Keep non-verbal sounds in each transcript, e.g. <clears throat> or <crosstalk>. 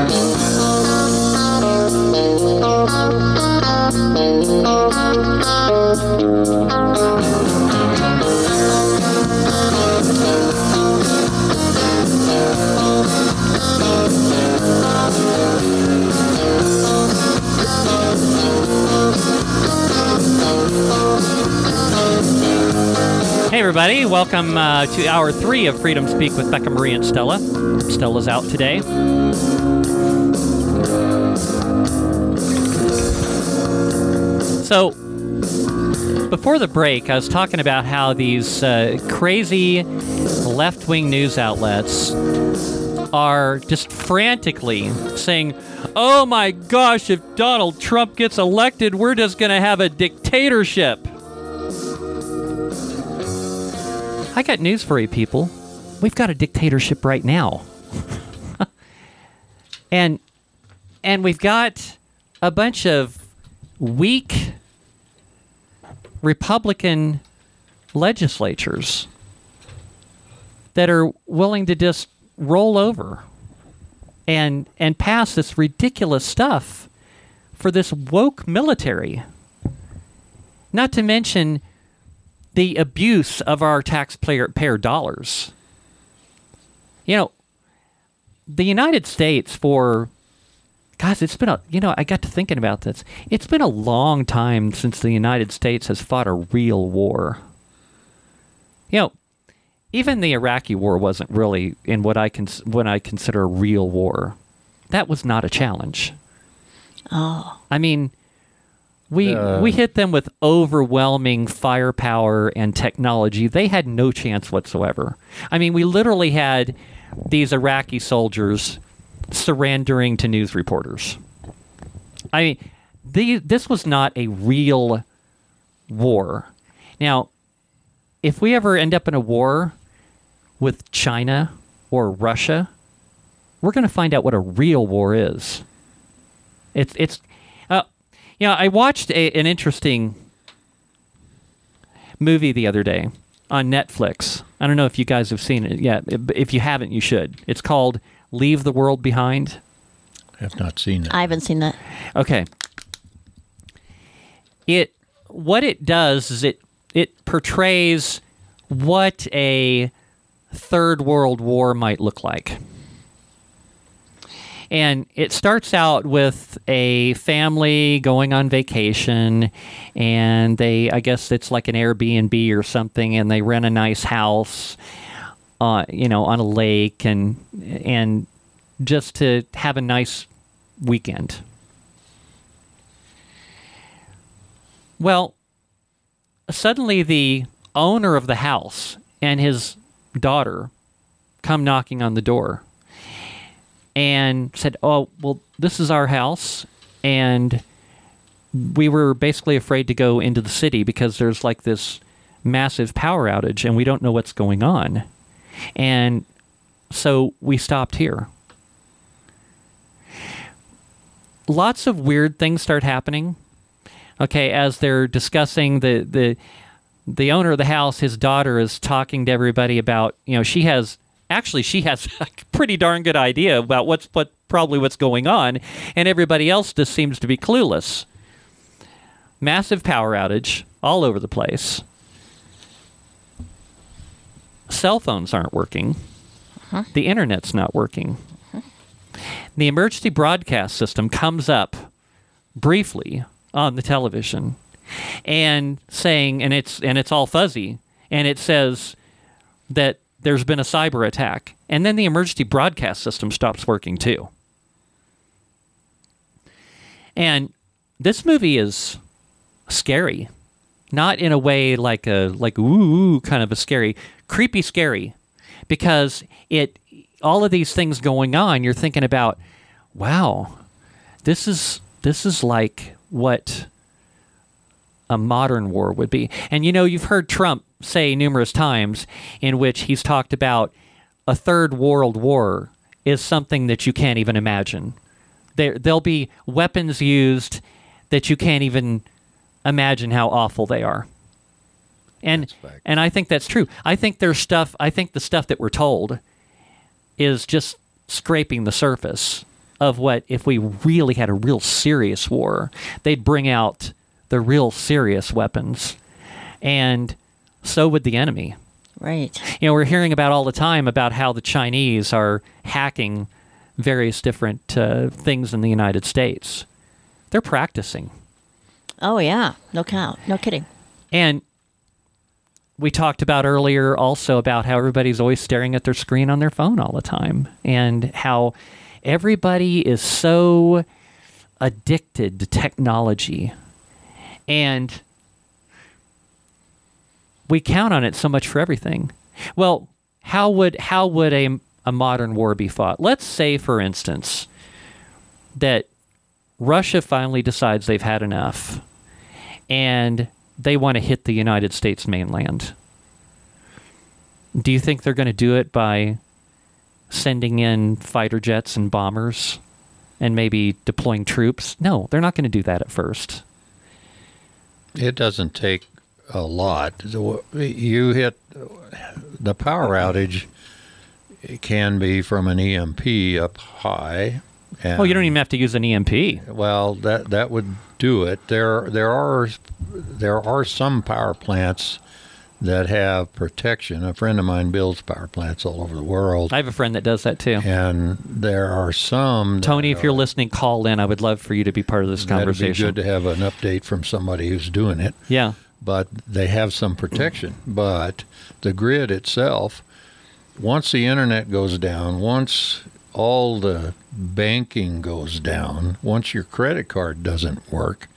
Hey, everybody. Welcome uh, to hour three of Freedom Speak with Becca Mari and Stella. Stella's out today. So, before the break, I was talking about how these uh, crazy left wing news outlets are just frantically saying, oh my gosh, if Donald Trump gets elected, we're just going to have a dictatorship. I got news for you, people. We've got a dictatorship right now. <laughs> and and we've got a bunch of weak Republican legislatures that are willing to just roll over and and pass this ridiculous stuff for this woke military. Not to mention the abuse of our taxpayer payer dollars. You know, the United States for guys, it's been a you know, I got to thinking about this. It's been a long time since the United States has fought a real war. You know, even the Iraqi war wasn't really in what I can what I consider a real war. That was not a challenge. Oh. I mean, we Uh. we hit them with overwhelming firepower and technology. They had no chance whatsoever. I mean, we literally had these Iraqi soldiers surrendering to news reporters. I mean, the, this was not a real war. Now, if we ever end up in a war with China or Russia, we're going to find out what a real war is. It's it's uh, you know, I watched a, an interesting movie the other day on Netflix. I don't know if you guys have seen it yet. If you haven't, you should. It's called Leave the World Behind. I have not seen that. I haven't seen that. Okay. It what it does is it it portrays what a third world war might look like. And it starts out with a family going on vacation and they I guess it's like an Airbnb or something and they rent a nice house uh, you know on a lake and and just to have a nice weekend. Well, suddenly the owner of the house and his daughter come knocking on the door and said, "Oh, well, this is our house and we were basically afraid to go into the city because there's like this massive power outage and we don't know what's going on." And so we stopped here. Lots of weird things start happening. Okay, as they're discussing the the the owner of the house, his daughter is talking to everybody about, you know, she has actually she has <laughs> a pretty darn good idea about what's what probably what's going on, and everybody else just seems to be clueless. Massive power outage all over the place. Cell phones aren't working. Uh-huh. The internet's not working. The emergency broadcast system comes up briefly on the television and saying and it's and it's all fuzzy and it says that there's been a cyber attack and then the emergency broadcast system stops working too and this movie is scary not in a way like a like ooh, ooh kind of a scary creepy scary because it all of these things going on you're thinking about wow this is this is like what a modern war would be. And you know, you've heard Trump say numerous times in which he's talked about a third world war is something that you can't even imagine. There there'll be weapons used that you can't even imagine how awful they are. And and I think that's true. I think there's stuff I think the stuff that we're told is just scraping the surface of what if we really had a real serious war, they'd bring out the real serious weapons. And so would the enemy. Right. You know, we're hearing about all the time about how the Chinese are hacking various different uh, things in the United States. They're practicing. Oh yeah. No count. No kidding. And we talked about earlier also about how everybody's always staring at their screen on their phone all the time and how everybody is so addicted to technology. And we count on it so much for everything. Well, how would how would a, a modern war be fought? Let's say, for instance, that Russia finally decides they've had enough and they want to hit the United States mainland. Do you think they're going to do it by sending in fighter jets and bombers and maybe deploying troops? No, they're not going to do that at first. It doesn't take a lot. You hit the power outage. It can be from an EMP up high. And, well, you don't even have to use an EMP. Well, that that would do it. There there are there are some power plants that have protection. A friend of mine builds power plants all over the world. I have a friend that does that too. And there are some. Tony, if you're listening, call in. I would love for you to be part of this conversation. That'd be good to have an update from somebody who's doing it. Yeah. But they have some protection. But the grid itself, once the internet goes down, once all the banking goes down, once your credit card doesn't work,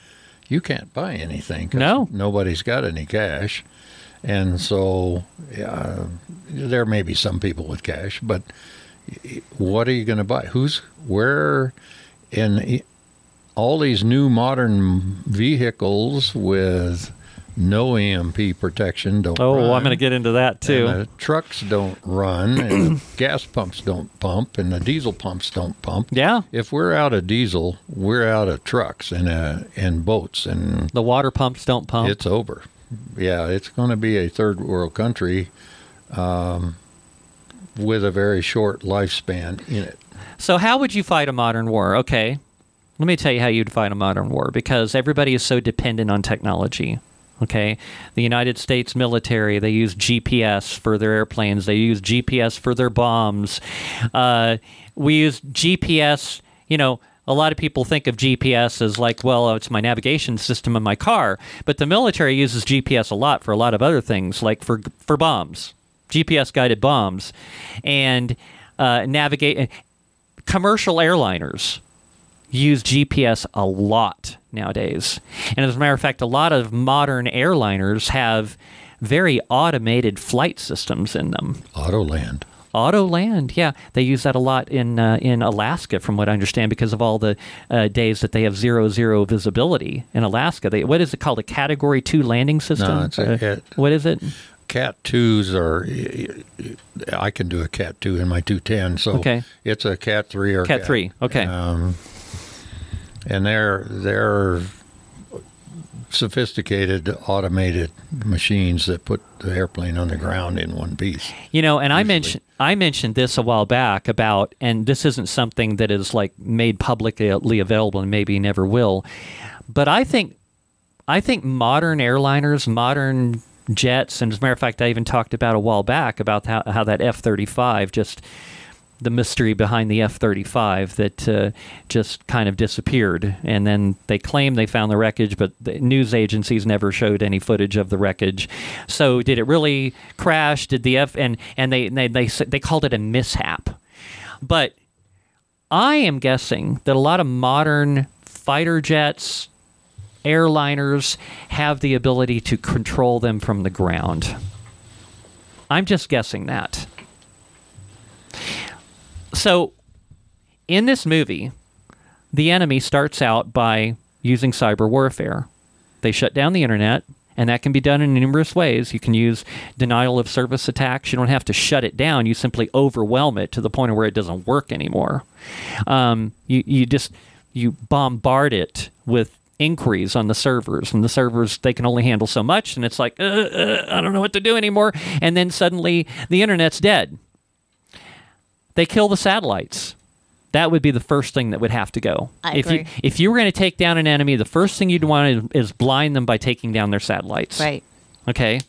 you can't buy anything. No. Nobody's got any cash. And so uh, there may be some people with cash, but what are you going to buy? Who's where in all these new modern vehicles with no EMP protection don't. Oh, run, I'm going to get into that too. Trucks don't run, and <clears throat> gas pumps don't pump, and the diesel pumps don't pump. Yeah. If we're out of diesel, we're out of trucks and uh, and boats, and the water pumps don't pump. It's over yeah, it's going to be a third world country um, with a very short lifespan in it. So, how would you fight a modern war? Okay, let me tell you how you'd fight a modern war because everybody is so dependent on technology. Okay, the United States military they use GPS for their airplanes. They use GPS for their bombs. Uh, we use GPS. You know, a lot of people think of GPS as like, well, it's my navigation system in my car, but the military uses GPS a lot for a lot of other things, like for for bombs, GPS guided bombs, and uh, navigate. Commercial airliners use GPS a lot nowadays, and as a matter of fact, a lot of modern airliners have very automated flight systems in them. Autoland. Autoland, yeah, they use that a lot in uh, in Alaska, from what I understand, because of all the uh, days that they have zero zero visibility in Alaska. They what is it called? A Category Two landing system? No, it's a, uh, it, what is it? Cat twos are. I can do a cat two in my two ten, so okay. it's a cat three or cat, cat three. Okay. Um, and they're they're sophisticated automated machines that put the airplane on the ground in one piece. You know, and usually. I mentioned I mentioned this a while back about and this isn't something that is like made publicly available and maybe never will. But I think I think modern airliners, modern jets, and as a matter of fact, I even talked about a while back about how, how that F 35 just the mystery behind the F 35 that uh, just kind of disappeared. And then they claim they found the wreckage, but the news agencies never showed any footage of the wreckage. So did it really crash? Did the F and and they they they, they called it a mishap. But I am guessing that a lot of modern fighter jets, airliners have the ability to control them from the ground. I'm just guessing that. So, in this movie, the enemy starts out by using cyber warfare. They shut down the internet, and that can be done in numerous ways. You can use denial of service attacks. You don't have to shut it down. You simply overwhelm it to the point where it doesn't work anymore. Um, you, you just you bombard it with inquiries on the servers and the servers they can only handle so much and it's like uh, uh, i don't know what to do anymore and then suddenly the internet's dead they kill the satellites. That would be the first thing that would have to go. I if you if you were going to take down an enemy, the first thing you'd want to, is blind them by taking down their satellites. Right. Okay.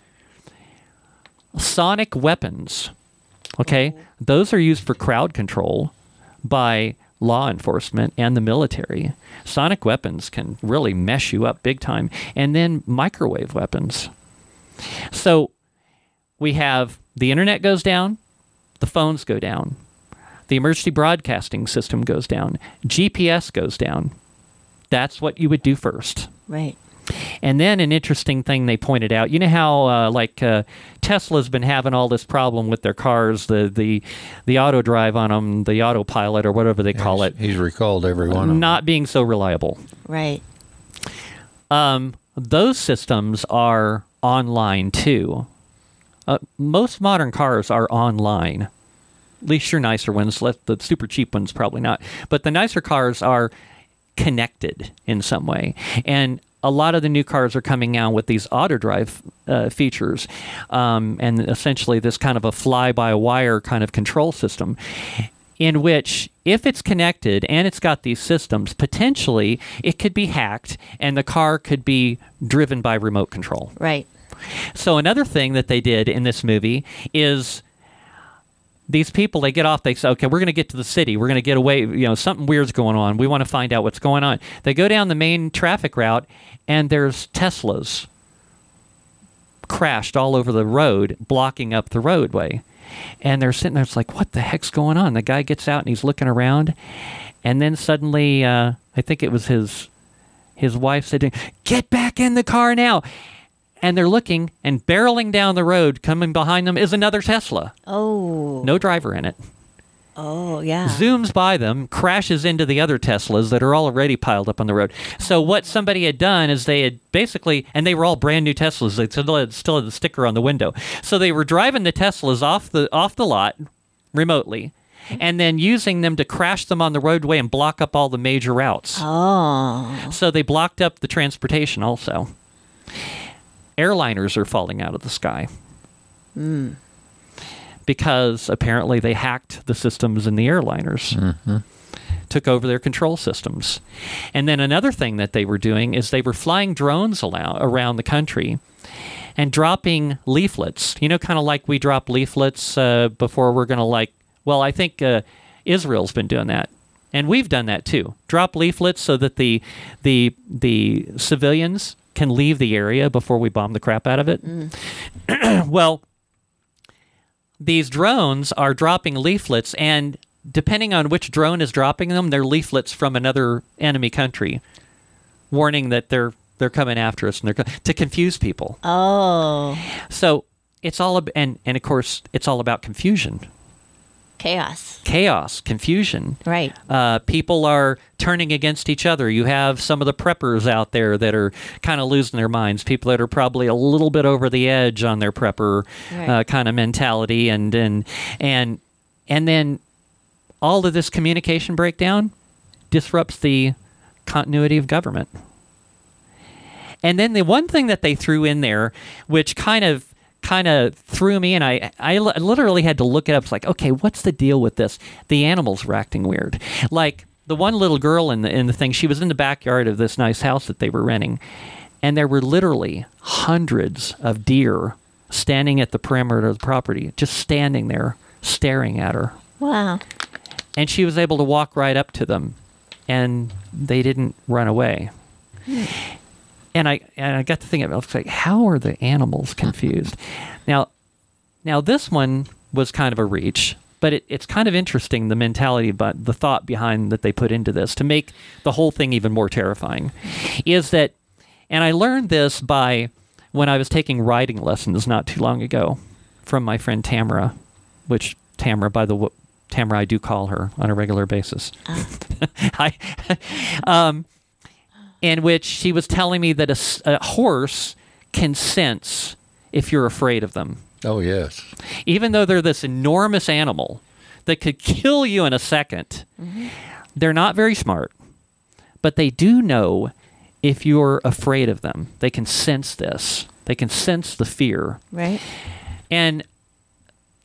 Sonic weapons. Okay. Those are used for crowd control by law enforcement and the military. Sonic weapons can really mess you up big time. And then microwave weapons. So we have the internet goes down, the phones go down, the emergency broadcasting system goes down, GPS goes down. That's what you would do first. Right. And then an interesting thing they pointed out. You know how uh, like uh, Tesla's been having all this problem with their cars, the the the auto drive on them, the autopilot or whatever they call he's, it, He's recalled every one of not being so reliable. Right. Um, those systems are online too. Uh, most modern cars are online. At least your nicer ones. Let the super cheap ones probably not. But the nicer cars are connected in some way, and a lot of the new cars are coming out with these auto drive uh, features, um, and essentially this kind of a fly-by-wire kind of control system in which if it's connected and it's got these systems potentially it could be hacked and the car could be driven by remote control Right. so another thing that they did in this movie is these people they get off they say okay we're going to get to the city. We're going to get away you know something weird's going on. We want to find out what's going on. They go down the main traffic route and there's teslas crashed all over the road blocking up the roadway. And they're sitting there it's like what the heck's going on? The guy gets out and he's looking around and then suddenly uh, i think it was his his wife said get back in the car now and they're looking and barreling down the road coming behind them is another tesla Oh. no driver in it Oh, yeah. zooms by them, crashes into the other Teslas that are already piled up on the road. So what somebody had done is they had basically, and they were all brand new Teslas. They still had, still had the sticker on the window. So they were driving the Teslas off the off the lot remotely, and then using them to crash them on the roadway and block up all the major routes. Oh. So they blocked up the transportation also. Airliners are falling out of the sky. Because apparently they hacked the systems in the airliners, took over their control systems. And then another thing that they were doing is they were flying drones around the country and dropping leaflets. You know, kind of like we drop leaflets uh, before we're going to, like, well, I think uh, Israel's been doing that. And we've done that too. Drop leaflets so that the the the civilians can leave the area before we bomb the crap out of it. Mm. <clears throat> well, these drones are dropping leaflets, and depending on which drone is dropping them, they're leaflets from another enemy country, warning that they're they're coming after us and they're co- to confuse people. Oh. So it's all ab- and and of course it's all about confusion, Chaos. chaos, confusion. Right. Uh, people are turning against each other. You have some of the preppers out there that are kind of losing their minds. People that are probably a little bit over the edge on their prepper Right. uh, kind of mentality, and and and and then all of this communication breakdown disrupts the continuity of government. And then the one thing that they threw in there, which kind of kind of threw me, and I I literally had to look it up. It's like, okay, what's the deal with this? The animals were acting weird. Like the one little girl in the in the thing, she was in the backyard of this nice house that they were renting, and there were literally hundreds of deer standing at the perimeter of the property, just standing there staring at her Wow. and she was able to walk right up to them and they didn't run away hmm. And i and i got to thinking i was like how are the animals <laughs> confused? Now now this one was kind of a reach but it, it's kind of interesting the mentality but the thought behind that they put into this to make the whole thing even more terrifying is that and i learned this by when i was taking riding lessons not too long ago from my friend tamara which tamara by the w- tamara i do call her on a regular basis. <laughs> I, <laughs> um, in which she was telling me that a horse can sense if you're afraid of them Oh yes. even though they're this enormous animal that could kill you in a 2nd mm-hmm. they're not very smart, but they do know if you're afraid of them. They can sense this. They can sense the fear. Right. And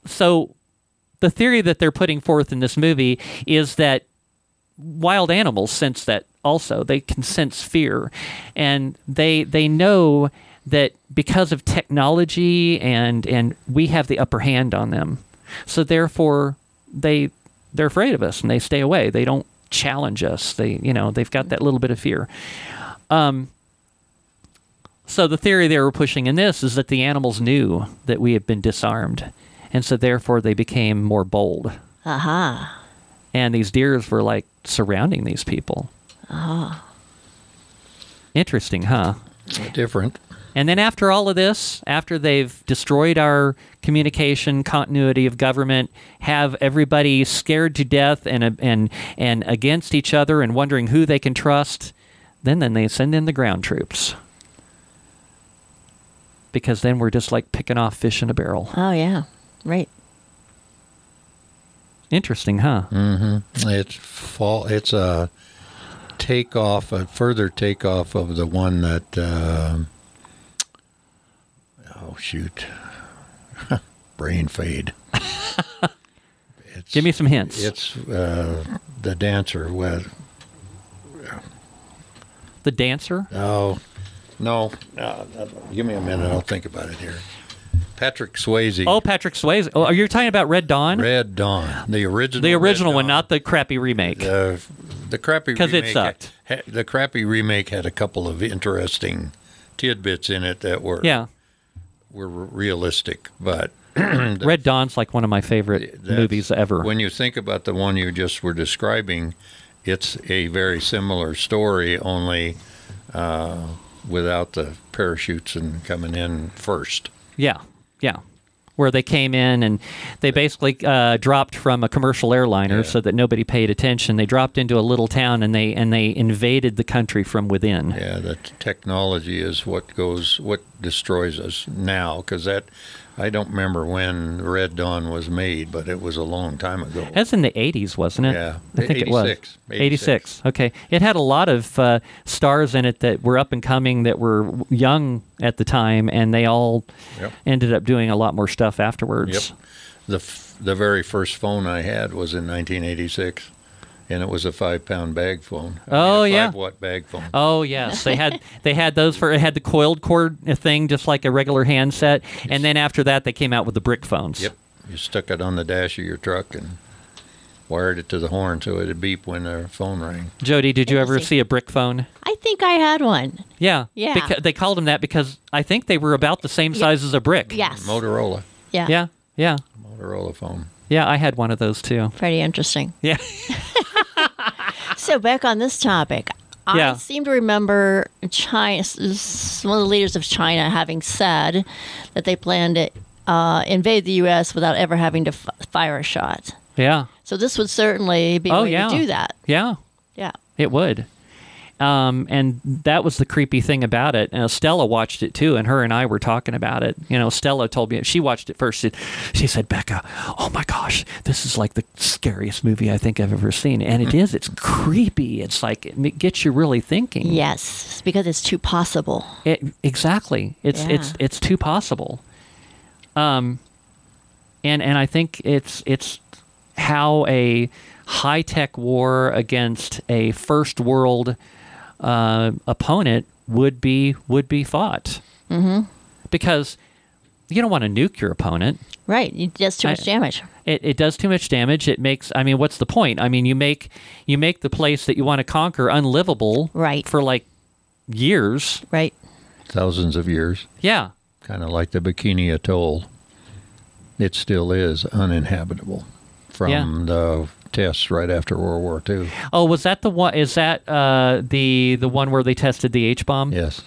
so the theory that they're putting forth in this movie is that wild animals sense that also. They can sense fear, and they they know that because of technology and and we have the upper hand on them. So therefore, they they're afraid of us and they stay away. They don't challenge us. They you know they've got that little bit of fear. Um, so the theory they were pushing in this is that the animals knew that we had been disarmed, and so therefore they became more bold. Aha. And these deers were like surrounding these people. Ah. Interesting, huh? Different. And then after all of this, after they've destroyed our communication continuity of government, have everybody scared to death and and and against each other and wondering who they can trust, then then they send in the ground troops. Because then we're just like picking off fish in a barrel. Oh yeah. Right. Interesting, huh? Mm-hmm. It's fall. It's a takeoff, a further takeoff of the one that. um oh shoot, <laughs> brain fade. it's, <laughs> Give me some hints. It's uh, the dancer with. the dancer. Oh, no. Uh, give me a minute. I'll think about it here. Patrick Swayze. Oh, Patrick Swayze. Oh, are you talking about Red Dawn? Red Dawn, the original. the Red original one, Dawn. not the crappy remake. the the crappy 'Cause it sucked. ha- the crappy remake had a couple of interesting tidbits in it that were yeah. were realistic, but <clears throat> Red Dawn's like one of my favorite movies ever. When you think about the one you just were describing, it's a very similar story, only uh, without the parachutes and coming in first. Yeah, yeah. Where they came in and they basically uh, dropped from a commercial airliner Yeah. so that nobody paid attention. They dropped into a little town and they and they invaded the country from within. Yeah, the technology is what goes, what destroys us now. Because that, I don't remember when Red Dawn was made, but it was a long time ago. That's in the 80s, wasn't it? Yeah, I think it was. 86, 86. Okay. It had a lot of uh, stars in it that were up and coming, that were young at the time, and they all Yep. ended up doing a lot more stuff afterwards. Yep. The f- the very first phone I had was in 1986, and it was a five pound bag phone. I Oh, a yeah. five watt bag phone. Oh yes, they had <laughs> they had those for it had the coiled cord thing just like a regular handset, and then after that they came out with the brick phones. Yep. You stuck it on the dash of your truck and wired it to the horn so it'd beep when the phone rang. Jodi, did you ever see a brick phone? I think I had one. Yeah. Yeah. Beca- they called them that because I think they were about the same size as a brick. Yes. Motorola. Yeah. Yeah. Yeah. Motorola phone. Yeah. I had one of those too. Pretty interesting. Yeah. <laughs> So back on this topic, Yeah. I seem to remember China, one of the leaders of China having said that they plan to uh, invade the U.S. without ever having to f- fire a shot. Yeah. So this would certainly be a Oh, way yeah. to do that. Yeah. Yeah. It would. Um, and that was the creepy thing about it. And Stella watched it too, and her and I were talking about it. You know, Stella told me she watched it first. She, she said, "Becca, oh my gosh, this is like the scariest movie I think I've ever seen." And it is. It's creepy. It's like it gets you really thinking. Yes, because it's too possible. It, exactly. It's it's it's too possible. Um, and and I think it's it's how a high tech war against a first world uh, opponent would be would be fought. Mm-hmm. Because you don't want to nuke your opponent. Right. It does too I- much damage. It, it does too much damage. It makes. I mean, what's the point? I mean, you make you make the place that you want to conquer unlivable. Right. For like years. Right. Thousands of years. Yeah. Kind of like the Bikini Atoll. It still is uninhabitable from Yeah. the tests right after World War II. Oh, was that the one? Is that uh, the the one where they tested the H bomb? Yes.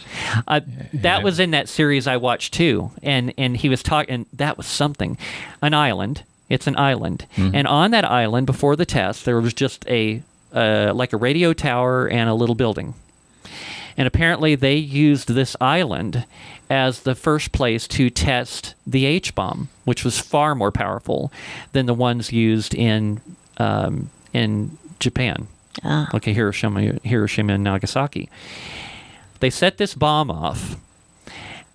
Uh, that Yeah. was in that series I watched too, and and he was talking. That was something. An island. It's an island, and on that island before the test, there was just a uh, like a radio tower and a little building. And apparently, they used this island as the first place to test the H bomb, which was far more powerful than the ones used in um, in Japan. Ah. Okay, Hiroshima, Hiroshima and Nagasaki. They set this bomb off,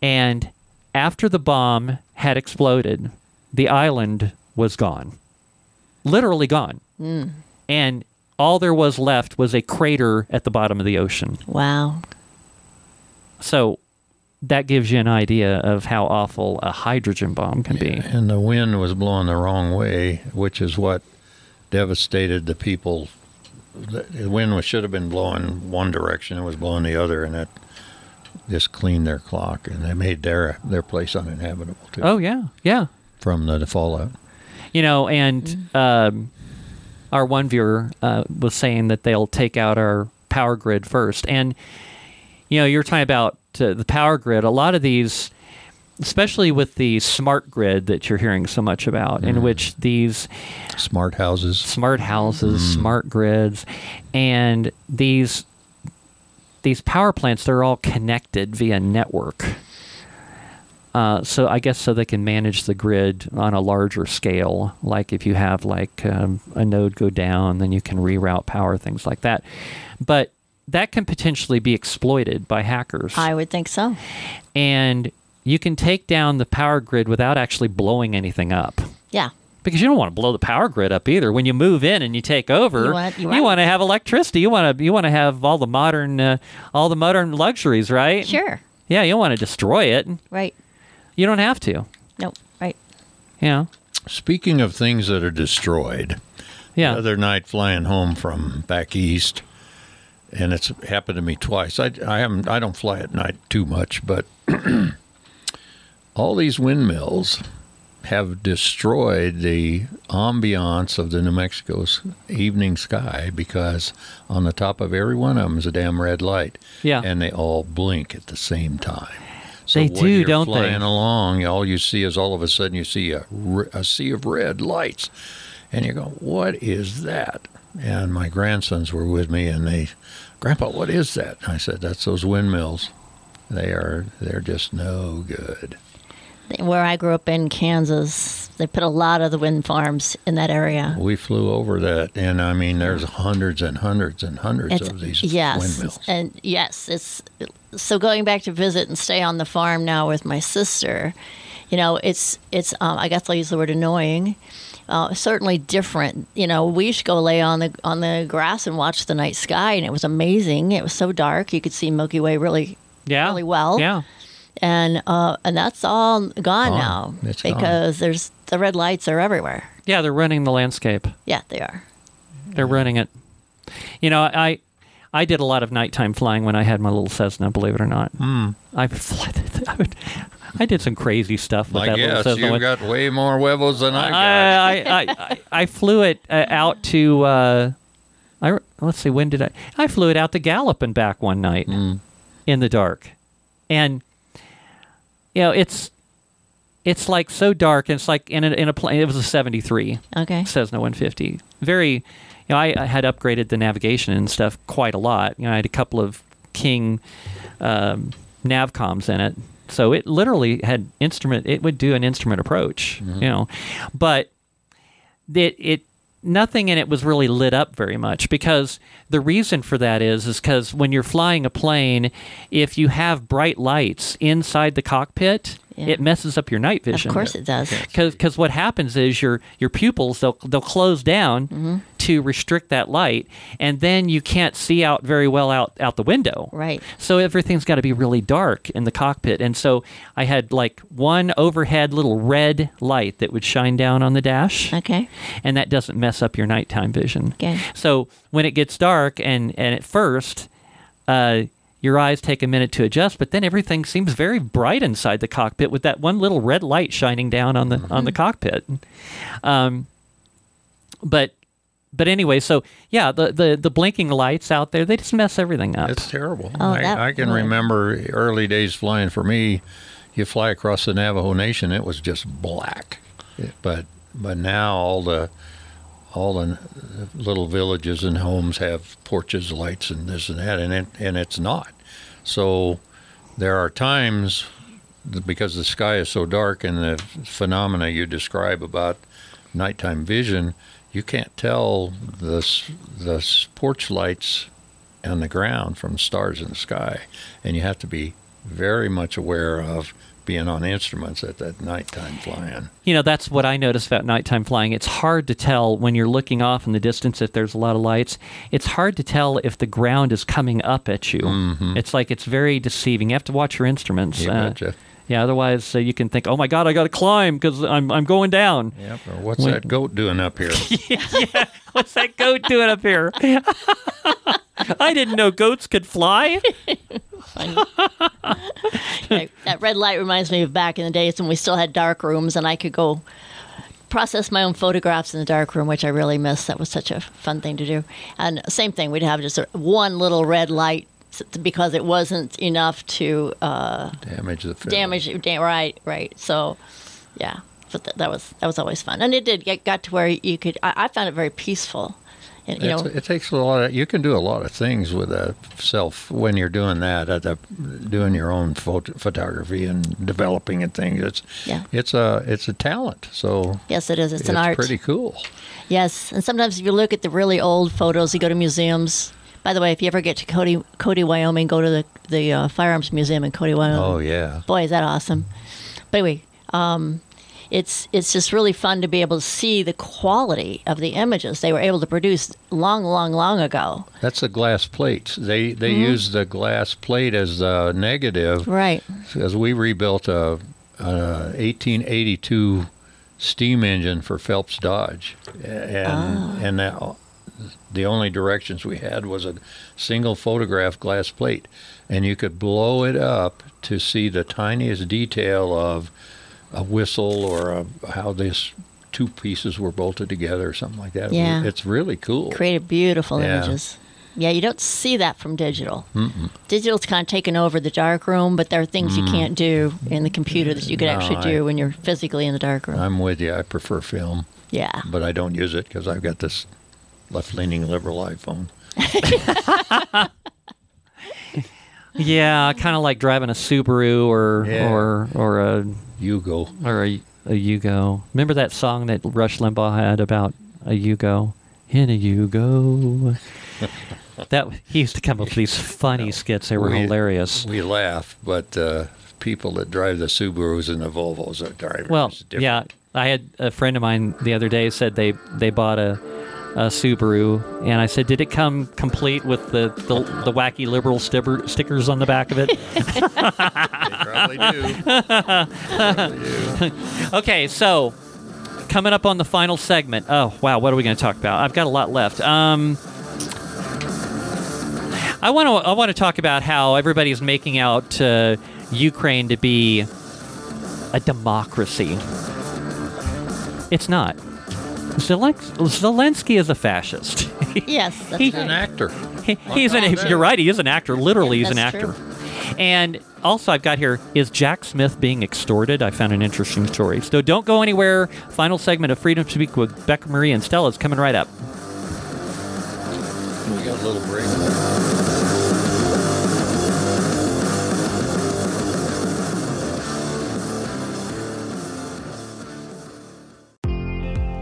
and after the bomb had exploded, the island was gone, literally gone. And all there was left was a crater at the bottom of the ocean. Wow. So that gives you an idea of how awful a hydrogen bomb can be. And the wind was blowing the wrong way, which is what devastated the people. The the wind was, should have been blowing one direction; it was blowing the other, and it just cleaned their clock, and they made their their place uninhabitable too Oh yeah, yeah. from the fallout. You know, and um, our one viewer uh, was saying that they'll take out our power grid first, and you know, you're talking about uh, the power grid. A lot of these, especially with the smart grid that you're hearing so much about, in which these Smart houses. smart houses, smart grids, and these these power plants they're all connected via network. Uh, so I guess so they can manage the grid on a larger scale. Like if you have like um, a node go down, then you can reroute power, things like that. But that can potentially be exploited by hackers I would think so. and you can take down the power grid without actually blowing anything up Yeah. because you don't want to blow the power grid up either. When you move in and you take over, You want- you're you want to have electricity. You want to you want to have all the modern uh, all the modern luxuries, right? Sure. Yeah, you don't want to destroy it. Right. You don't have to. Nope. Right. Yeah. Speaking of things that are destroyed, Yeah. the other night flying home from back east, and it's happened to me twice. I I am I don't fly at night too much, but <clears throat> all these windmills have destroyed the ambiance of the New Mexico's evening sky because on the top of every one of them is a damn red light, Yeah. and they all blink at the same time. So They do, don't they? flying along, all you see is all of a sudden you see a sea of red lights, and you go, "What is that?" And my grandsons were with me, and they, "Grandpa, what is that?" I said, "That's those windmills. They are they're just no good." Where I grew up in Kansas, they put a lot of the wind farms in that area. We flew over that, and I mean, there's hundreds and hundreds and hundreds It's- of these yes, windmills. and yes, it's so going back to visit and stay on the farm now with my sister. You know, it's it's um, I guess I'll use the word annoying. Uh, certainly different. You know, we used to go lay on the on the grass and watch the night sky, and it was amazing. It was so dark, you could see Milky Way really Yeah. really well. Yeah. And uh, and that's all gone, Gone. now It's gone. because there's the red lights are everywhere. Yeah. They're running the landscape. Yeah, they are. They're running it. You know, I I did a lot of nighttime flying when I had my little Cessna. Believe it or not, mm. I <laughs> I, would, I did some crazy stuff with I that little guess Cessna. you when- got way more huevos than I got. I, I, I, I, I flew it uh, out to. Uh, I let's see, when did I? I flew it out to Gallup and back one night in the dark, and you know it's it's like so dark. And it's like in a, in a plane. It was a seventy three Okay. Cessna one fifty. Very, you know, I, I had upgraded the navigation and stuff quite a lot. You know, I had a couple of King um, Navcoms in it. So it literally had instrument. It would do an instrument approach, you know, but it it nothing in it was really lit up very much because the reason for that is is because when you're flying a plane, if you have bright lights inside the cockpit, Yeah. it messes up your night vision. Of course it does. Because what happens is your your pupils they'll they'll close down Mm-hmm. to restrict that light, and then you can't see out very well out out the window. Right. So everything's got to be really dark in the cockpit, and so I had like one overhead little red light that would shine down on the dash, Okay. and that doesn't mess up your nighttime vision. Okay. So when it gets dark, and and at first. Uh, your eyes take a minute to adjust, but then everything seems very bright inside the cockpit with that one little red light shining down on the on the cockpit. Um, but but anyway, so yeah, the, the the blinking lights out there they just mess everything up. It's terrible. Oh, I, I can would. remember early days flying for me. You fly across the Navajo Nation, it was just black. But but now all the all the little villages and homes have porches, lights, and this and that, and it and it's not. So there are times because the sky is so dark and the phenomena you describe about nighttime vision, you can't tell the the porch lights on the ground from stars in the sky, and you have to be very much aware of being on instruments at that nighttime flying. You know, that's what I notice about nighttime flying. It's hard to tell when you're looking off in the distance if there's a lot of lights. It's hard to tell if the ground is coming up at you. It's like it's very deceiving. You have to watch your instruments. You Uh. Yeah, otherwise uh, you can think, "Oh my God, I got to climb because I'm I'm going down." Yep. Or what's When- that goat doing up here? <laughs> Yeah. What's that goat doing up here? <laughs> I didn't know goats could fly. <laughs> Right. that red light reminds me of back in the days when we still had dark rooms and I could go process my own photographs in the dark room, which I really miss. That was such a fun thing to do. And same thing, we'd have just a, one little red light s- because it wasn't enough to uh, Damage the film. damage. Da- right, right. So, yeah. But th- that was that was always fun, and it did get got to where you could. I, I found it very peaceful. And, you It's- know, it takes a lot. Of, you can do a lot of things with a self when you're doing that. At the, doing your own photo, photography and developing and things. It's Yeah. It's a it's a talent. So yes, it is. It's, an art. pretty cool. Yes, and sometimes if you look at the really old photos, you go to museums. By the way, if you ever get to Cody, Cody, Wyoming, go to the the uh, Firearms Museum in Cody, Wyoming. Oh yeah. Boy, is that awesome! But anyway, um, it's it's just really fun to be able to see the quality of the images they were able to produce long, long, long ago. That's the glass plates. They they Mm-hmm. use the glass plate as the negative Right. because we rebuilt a, a 1882 steam engine for Phelps Dodge, and Ah. and that, the only directions we had was a single photograph glass plate, and you could blow it up to see the tiniest detail of a whistle or a, how this two pieces were bolted together or something like that. Yeah. It's really cool. Created beautiful Yeah. images. Yeah, you don't see that from digital. Digital's kind of taken over the dark room, but there are things you mm. can't do in the computer that you could No, actually I- do when you're physically in the dark room. I'm with you. I prefer film. yeah. but I don't use it because I've got this left-leaning liberal iPhone. <laughs> Yeah, kind of like driving a Subaru or Yeah. or or a Yugo. or a, a Yugo. Remember that song that Rush Limbaugh had about a Yugo? In a Yugo. <laughs> that he used to come up with these funny skits. They were We- hilarious. We laugh, but uh, people that drive the Subarus and the Volvos are drivers. Well, yeah, I had a friend of mine the other day said they they bought a, a Subaru, and I said, "Did it come complete with the the, the wacky liberal stibber, stickers on the back of it?" <laughs> They probably do. <laughs> Probably do. okay, so coming up on the final segment. Oh wow, what are we going to talk about? I've got a lot left. Um, I want to I want to talk about how everybody's making out uh, Ukraine to be a democracy. It's not. Zelen- Zelensky is a fascist. <laughs> Yes, that's He- He's an actor. He- he's an. <laughs> You're right. He is an actor. Literally, he's an actor. true. And also, I've got here is Jack Smith being extorted? I found an interesting story. So don't go anywhere. Final segment of Freedom to Speak with Becca Mari and Stella is coming right up. We got a little break.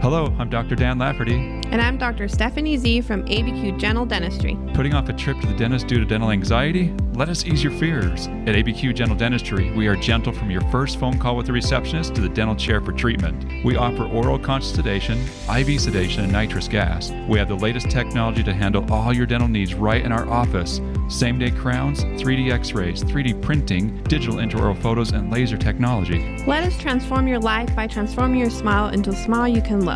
Hello, I'm Dr. Dan Lafferty. And I'm Dr. Stephanie Z from ABQ Gentle Dentistry. Putting off a trip to the dentist due to dental anxiety? Let us ease your fears. At ABQ Gentle Dentistry, we are gentle from your first phone call with the receptionist to the dental chair for treatment. We offer oral conscious sedation, IV sedation, and nitrous gas. We have the latest technology to handle all your dental needs right in our office. Same day crowns, 3D x rays, 3D printing, digital intraoral photos, and laser technology. Let us transform your life by transforming your smile into a smile you can love.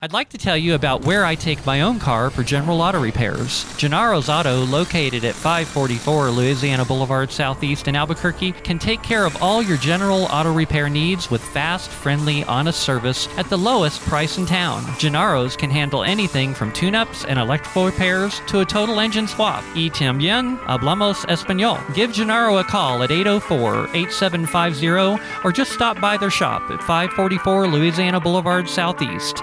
I'd like to tell you about where I take my own car for general auto repairs. Gennaro's Auto, located at 544 Louisiana Boulevard Southeast in Albuquerque, can take care of all your general auto repair needs with fast, friendly, honest service at the lowest price in town. Gennaro's can handle anything from tune ups and electrical repairs to a total engine swap. Y también hablamos español. Give Gennaro a call at 804 8750 or just stop by their shop at 544 Louisiana Boulevard Southeast.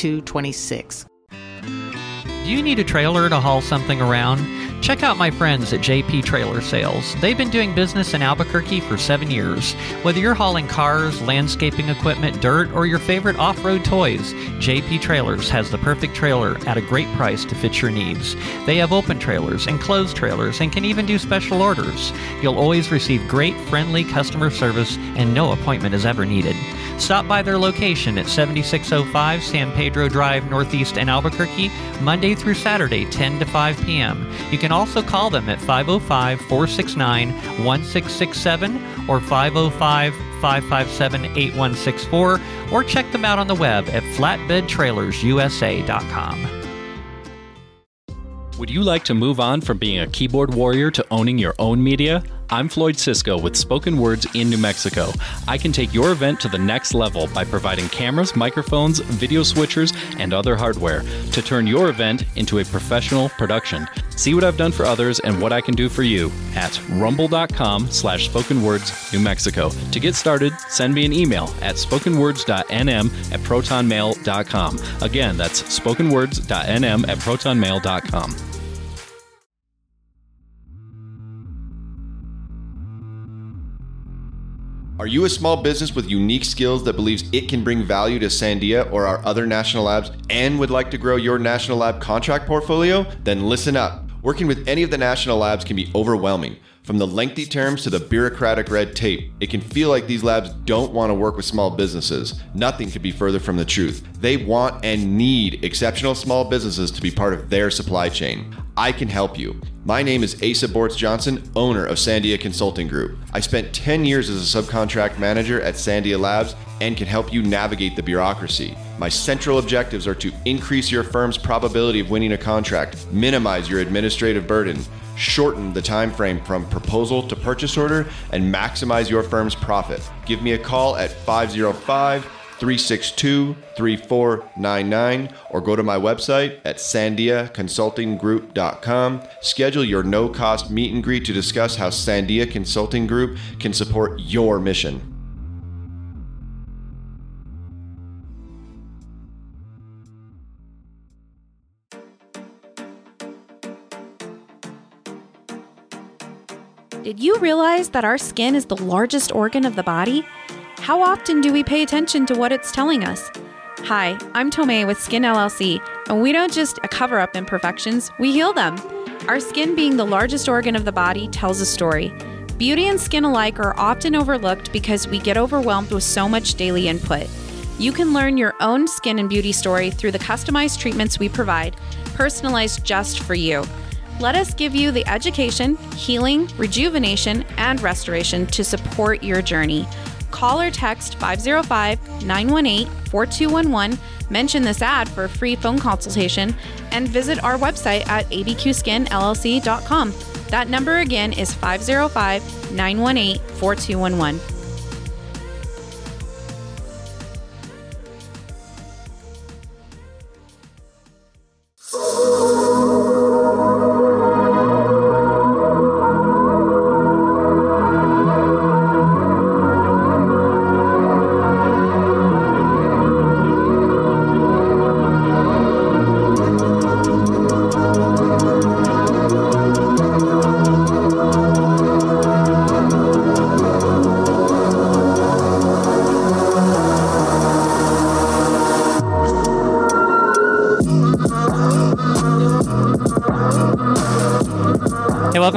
2226. Do you need a trailer to haul something around? Check out my friends at JP Trailer Sales. They've been doing business in Albuquerque for seven years. Whether you're hauling cars, landscaping equipment, dirt, or your favorite off road toys, JP Trailers has the perfect trailer at a great price to fit your needs. They have open trailers and closed trailers and can even do special orders. You'll always receive great, friendly customer service, and no appointment is ever needed. Stop by their location at 7605 San Pedro Drive, Northeast in Albuquerque, Monday through Saturday, 10 to 5 p.m. You can also call them at 505 469 1667 or 505 557 8164 or check them out on the web at flatbedtrailersusa.com. Would you like to move on from being a keyboard warrior to owning your own media? I'm Floyd Cisco with Spoken Words in New Mexico. I can take your event to the next level by providing cameras, microphones, video switchers, and other hardware to turn your event into a professional production. See what I've done for others and what I can do for you at rumble.com slash spoken words New Mexico. To get started, send me an email at spokenwords.nm at protonmail.com. Again, that's spokenwords.nm at protonmail.com. Are you a small business with unique skills that believes it can bring value to Sandia or our other national labs and would like to grow your national lab contract portfolio? Then listen up. Working with any of the national labs can be overwhelming. From the lengthy terms to the bureaucratic red tape, it can feel like these labs don't want to work with small businesses. Nothing could be further from the truth. They want and need exceptional small businesses to be part of their supply chain. I can help you. My name is Asa Bortz Johnson, owner of Sandia Consulting Group. I spent 10 years as a subcontract manager at Sandia Labs and can help you navigate the bureaucracy. My central objectives are to increase your firm's probability of winning a contract, minimize your administrative burden, shorten the time frame from proposal to purchase order, and maximize your firm's profit. Give me a call at 505 362 3499 or go to my website at sandiaconsultinggroup.com. Schedule your no cost meet and greet to discuss how Sandia Consulting Group can support your mission. Did you realize that our skin is the largest organ of the body? How often do we pay attention to what it's telling us? Hi, I'm Tomei with Skin LLC, and we don't just cover up imperfections, we heal them. Our skin, being the largest organ of the body, tells a story. Beauty and skin alike are often overlooked because we get overwhelmed with so much daily input. You can learn your own skin and beauty story through the customized treatments we provide, personalized just for you. Let us give you the education, healing, rejuvenation, and restoration to support your journey. Call or text 505 918 4211, mention this ad for a free phone consultation, and visit our website at abqskinllc.com. That number again is 505 918 4211.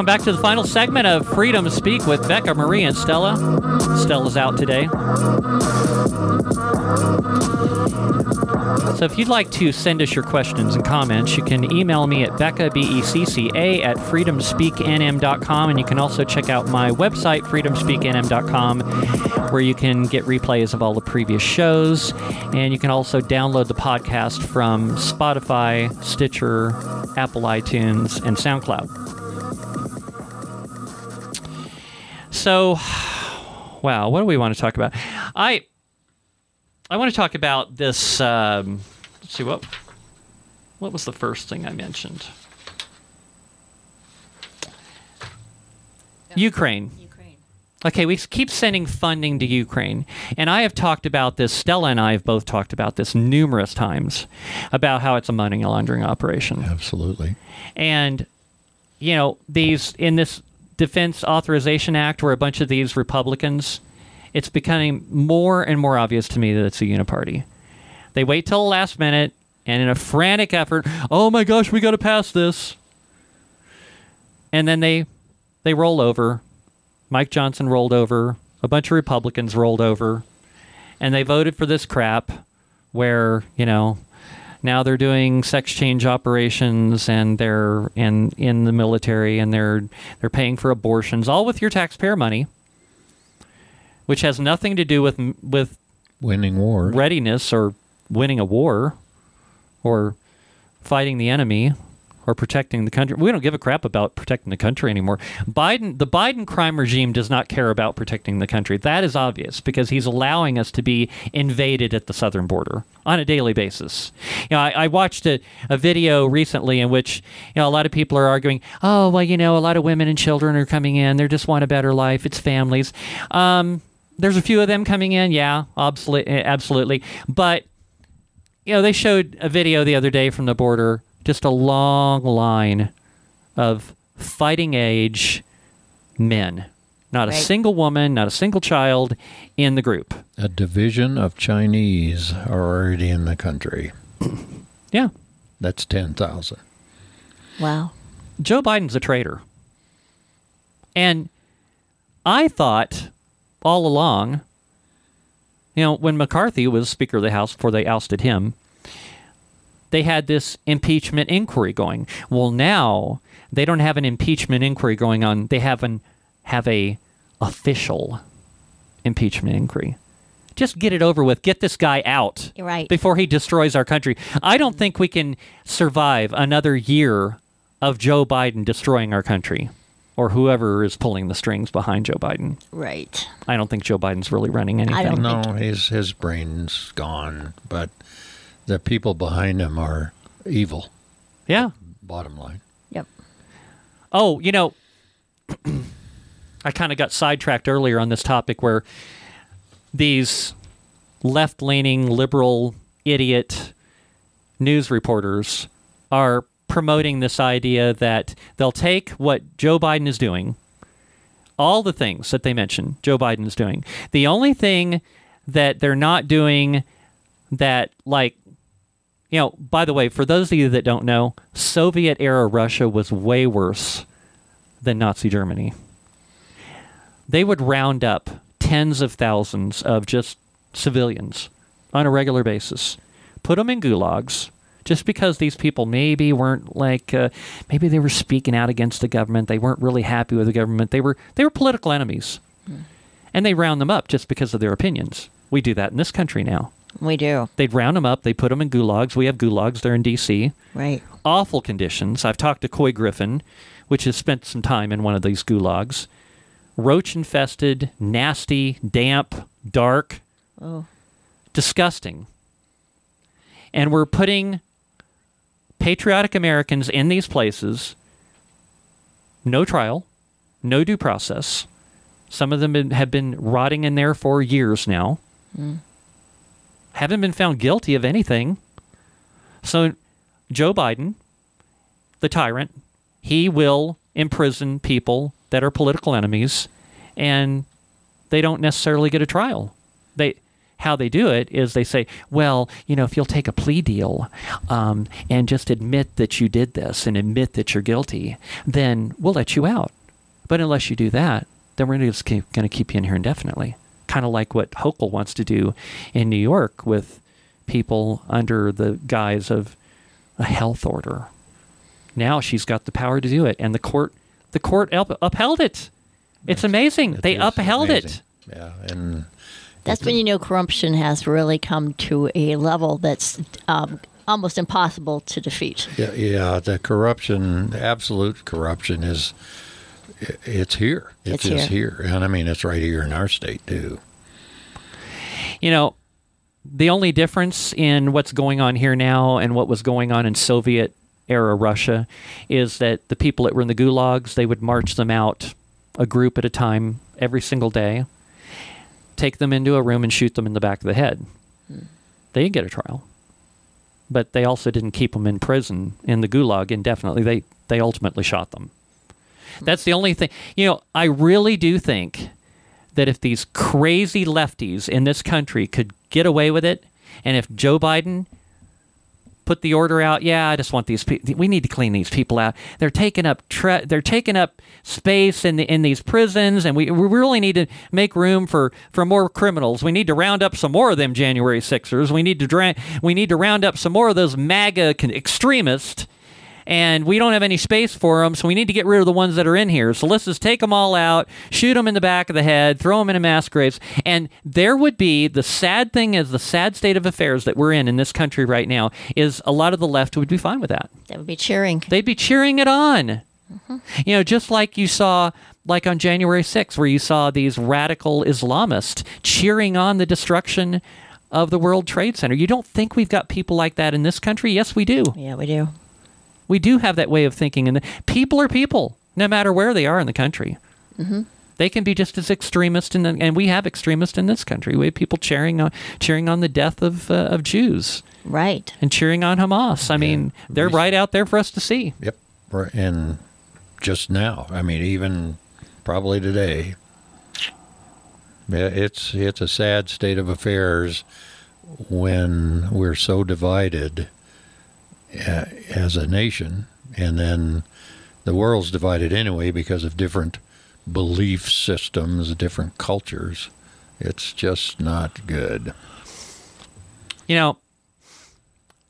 Welcome back to the final segment of Freedom Speak with Becca, Mari, and Stella. Stella's out today. So if you'd like to send us your questions and comments, you can email me at Becca, B-E-C-C-A, at freedomspeaknm.com, and you can also check out my website, freedomspeaknm.com, where you can get replays of all the previous shows, and you can also download the podcast from Spotify, Stitcher, Apple iTunes, and SoundCloud. So, wow, what do we want to talk about? I I want to talk about this. Um, let's see what what was the first thing I mentioned? Ukraine. Ukraine. Okay, we keep sending funding to Ukraine. And I have talked about this, Stella and I have both talked about this numerous times about how it's a money laundering operation. Absolutely. And, you know, these, in this Defense Authorization Act, where a bunch of these Republicans, it's becoming more and more obvious to me that it's a uniparty. They wait till the last minute, and in a frantic effort, oh my gosh, we got to pass this. And then they they roll over. Mike Johnson rolled over. A bunch of Republicans rolled over, and they voted for this crap, where you know now they're doing sex change operations and they're in in the military and they're they're paying for abortions, all with your taxpayer money, which has nothing to do with with Winning war. readiness or winning a war or fighting the enemy or protecting the country. We don't give a crap about protecting the country anymore. Biden the Biden crime regime does not care about protecting the country. That is obvious because he's allowing us to be invaded at the southern border on a daily basis. You know, I, I watched a, a video recently in which you know a lot of people are arguing, oh well, you know, a lot of women and children are coming in. They just want a better life. It's families. Um, there's a few of them coming in, yeah, absolutely, absolutely. But you know, they showed a video the other day from the border, just a long line of fighting age men. Not a single woman, not a single child in the group. A division of Chinese are already in the country. Yeah. That's 10,000. Wow. Joe Biden's a traitor. And I thought all along, you know, when McCarthy was Speaker of the House before they ousted him, they had this impeachment inquiry going. Well, now they don't have an impeachment inquiry going on. They have an have a official impeachment inquiry. Just get it over with. Get this guy out You're right. before he destroys our country. I don't think we can survive another year of Joe Biden destroying our country or whoever is pulling the strings behind Joe Biden. Right. I don't think Joe Biden's really running anything. I don't- No, his his brain's gone, but the people behind him are evil. Yeah. Bottom line. Yep. Oh, you know, <clears throat> I kind of got sidetracked earlier on this topic where these left leaning, liberal, idiot news reporters are promoting this idea that they'll take what Joe Biden is doing, all the things that they mention Joe Biden is doing. The only thing that they're not doing that, like, you know, by the way, for those of you that don't know, Soviet era Russia was way worse than Nazi Germany. They would round up tens of thousands of just civilians on a regular basis, put them in gulags, just because these people maybe weren't like uh, maybe they were speaking out against the government, they weren't really happy with the government, they were they were political enemies, and they round them up just because of their opinions. We do that in this country now. We do. They'd round them up, they put them in gulags. We have gulags there in D.C Right. awful conditions. I've talked to Couy Griffin, which has spent some time in one of these gulags. Roach infested, nasty, damp, dark, Oh. disgusting. And we're putting patriotic Americans in these places, no trial, no due process. Some of them have been rotting in there for years now. Mm. Haven't been found guilty of anything. So, Joe Biden, the tyrant, he will imprison people that are political enemies and they don't necessarily get a trial. They how they do it is they say, well, you know, if you'll take a plea deal um, and just admit that you did this and admit that you're guilty, then we'll let you out. But unless you do that, then we're going to keep you in here indefinitely. Kind of like what Hochul wants to do in New York with people under the guise of a health order. Now she's got the power to do it, and the court, the court up, upheld it. It's amazing. It they is upheld it. Yeah, and That's when you know corruption has really come to a level that's um, almost impossible to defeat. yeah, yeah, the corruption, the absolute corruption is, i- it's here. It's, It's just here. and I mean, it's right here in our state too. You know, the only difference in what's going on here now and what was going on in Soviet era Russia is that the people that were in the gulags, they would march them out a group at a time every single day, take them into a room and shoot them in the back of the head. They didn't get a trial. But they also didn't keep them in prison in the gulag indefinitely. They they ultimately shot them. That's the only thing. You know, I really do think that if these crazy lefties in this country could get away with it, and if Joe Biden put the order out, yeah, I just want these people. We need to clean these people out. They're taking up tre- they're taking up space in the, in these prisons, and we we really need to make room for for more criminals. We need to round up some more of them January Sixers. We need to dra- we need to round up some more of those MAGA con- extremists and we don't have any space for them, so we need to get rid of the ones that are in here. So let's just take them all out, shoot them in the back of the head, throw them in a mass graves, and there would be the sad thing is the sad state of affairs that we're in in this country right now is a lot of the left would be fine with that. That would be cheering. They'd be cheering it on. Mm-hmm. You know, just like you saw, like on January 6th, where you saw these radical Islamists cheering on the destruction of the World Trade Center. You don't think we've got people like that in this country? Yes, we do. Yeah, we do. We do have that way of thinking, and people are people, no matter where they are in the country. They can be just as extremist, in the, and we have extremists in this country. We have people cheering on, cheering on the death of uh, of Jews Right. and cheering on Hamas. I mean, they're right out there for us to see. Yep. And just now, I mean, even probably today, it's it's a sad state of affairs when we're so divided as a nation, and then the world's divided anyway because of different belief systems, different cultures. It's just not good. You know,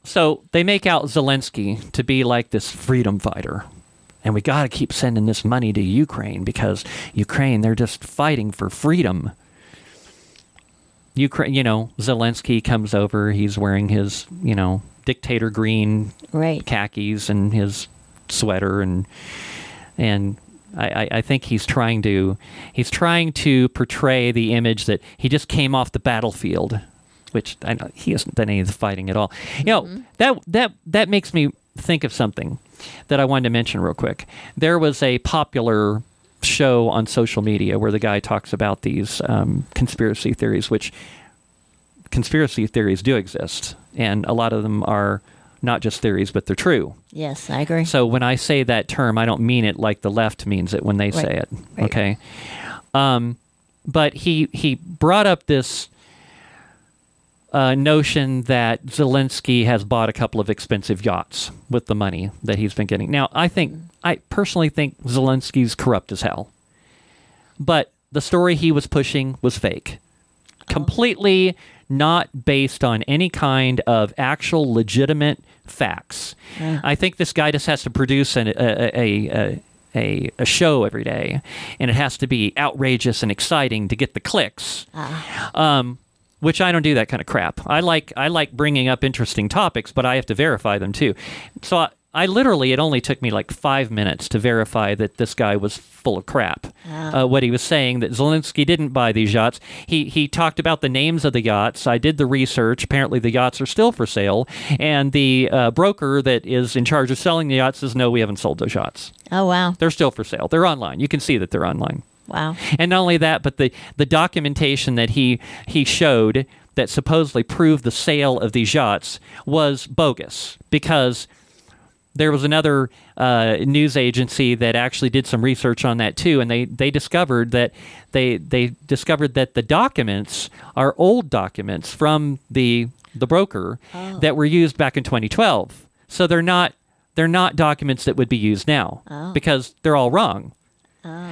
so they make out Zelensky to be like this freedom fighter. And we got to keep sending this money to Ukraine because Ukraine, they're just fighting for freedom. Ukraine, you know, Zelensky comes over. He's wearing his, you know, dictator green Right. khakis and his sweater and and I, I- I think he's trying to he's trying to portray the image that he just came off the battlefield, which I know he hasn't done any of the fighting at all. You know that that that makes me think of something that I wanted to mention real quick. There was a popular show on social media where the guy talks about these um, conspiracy theories, which conspiracy theories do exist, and a lot of them are not just theories, but they're true. Yes, I agree. So when I say that term, I don't mean it like the left means it when they say it. Right. Okay. Um, but he he brought up this uh, notion that Zelensky has bought a couple of expensive yachts with the money that he's been getting. Now, I think I personally think Zelensky's corrupt as hell, but the story he was pushing was fake, completely not based on any kind of actual legitimate facts. I think this guy just has to produce an, a, a, a, a, a show every day, and it has to be outrageous and exciting to get the clicks. Um, which I don't do that kind of crap. I like I like bringing up interesting topics, but I have to verify them too. So I, I literally it only took me like five minutes to verify that this guy was full of crap. Uh, what he was saying that Zelensky didn't buy these yachts. He he talked about the names of the yachts. I did the research. Apparently the yachts are still for sale, and the uh, broker that is in charge of selling the yachts says no, we haven't sold those yachts. oh wow, They're still for sale. They're online. You can see that they're online. wow. And not only that, but the, the documentation that he he showed that supposedly proved the sale of these yachts was bogus because there was another uh, news agency that actually did some research on that too, and they, they discovered that they they discovered that the documents are old documents from the the broker that were used back in 2012. So they're not they're not documents that would be used now because they're all wrong.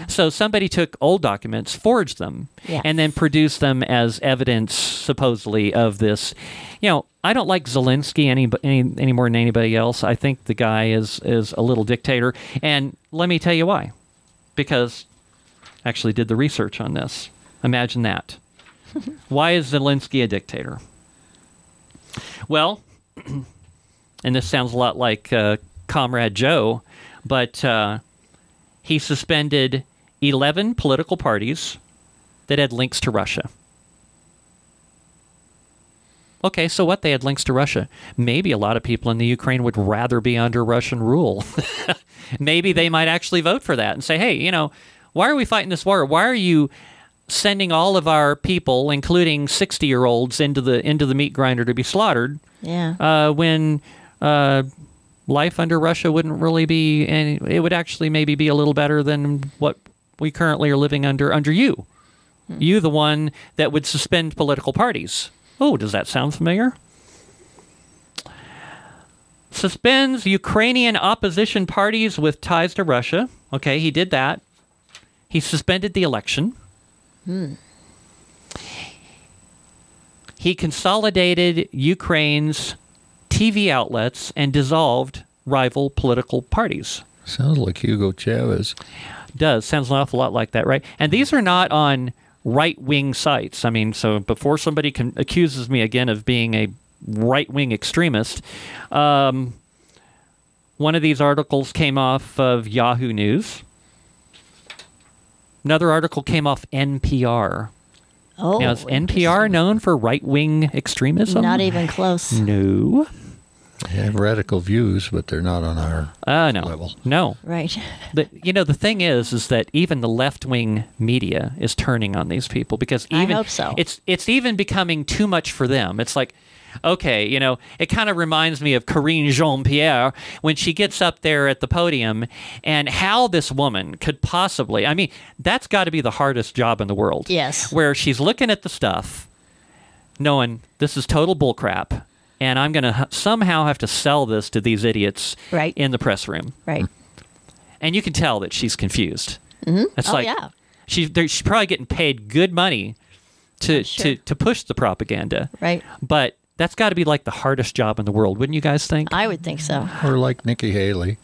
So somebody took old documents, forged them, Yes. and then produced them as evidence, supposedly, of this. You know, I don't like Zelensky any, any any more than anybody else. I think the guy is is a little dictator, and let me tell you why. Because I actually did the research on this. Imagine that. <laughs> why is Zelensky a dictator? Well, <clears throat> and this sounds a lot like uh, Comrade Joe, but uh, he suspended 11 political parties that had links to Russia. Okay, so what? They had links to Russia. Maybe a lot of people in the Ukraine would rather be under Russian rule. <laughs> Maybe they might actually vote for that and say, hey, you know, why are we fighting this war? Why are you sending all of our people, including 60 year olds, into the, into the meat grinder to be slaughtered? Yeah. uh, when uh, life under Russia wouldn't really be, and it would actually maybe be a little better than what we currently are living under under you. Hmm. You, the one that would suspend political parties. Oh, does that sound familiar? Suspends Ukrainian opposition parties with ties to Russia. Okay, he did that. He suspended the election. Hmm. He consolidated Ukraine's TV outlets and dissolved rival political parties. Sounds like Hugo Chavez. Does sounds an awful lot like that, right? And these are not on right wing sites. I mean, so before somebody can, accuses me again of being a right wing extremist, um, one of these articles came off of Yahoo News. Another article came off NPR. Oh, now, is NPR known for right wing extremism? not even close. No. They have radical views, but they're not on our Uh, no. level. No. Right. <laughs> The, you know, the thing is, is that even the left wing media is turning on these people because I even hope so. it's it's even becoming too much for them. It's like, okay, you know, it kind of reminds me of Karine Jean Pierre when she gets up there at the podium and how this woman could possibly. I mean, that's got to be the hardest job in the world. Yes. Where she's looking at the stuff, knowing this is total bullcrap. And I'm going to somehow have to sell this to these idiots Right. in the press room Right. and you can tell that she's confused. Mm-hmm. It's Oh, like yeah. she's she's probably getting paid good money to sure. to to push the propaganda. Right. But that's got to be like the hardest job in the world, wouldn't you guys think? I would think so. Or like Nikki Haley.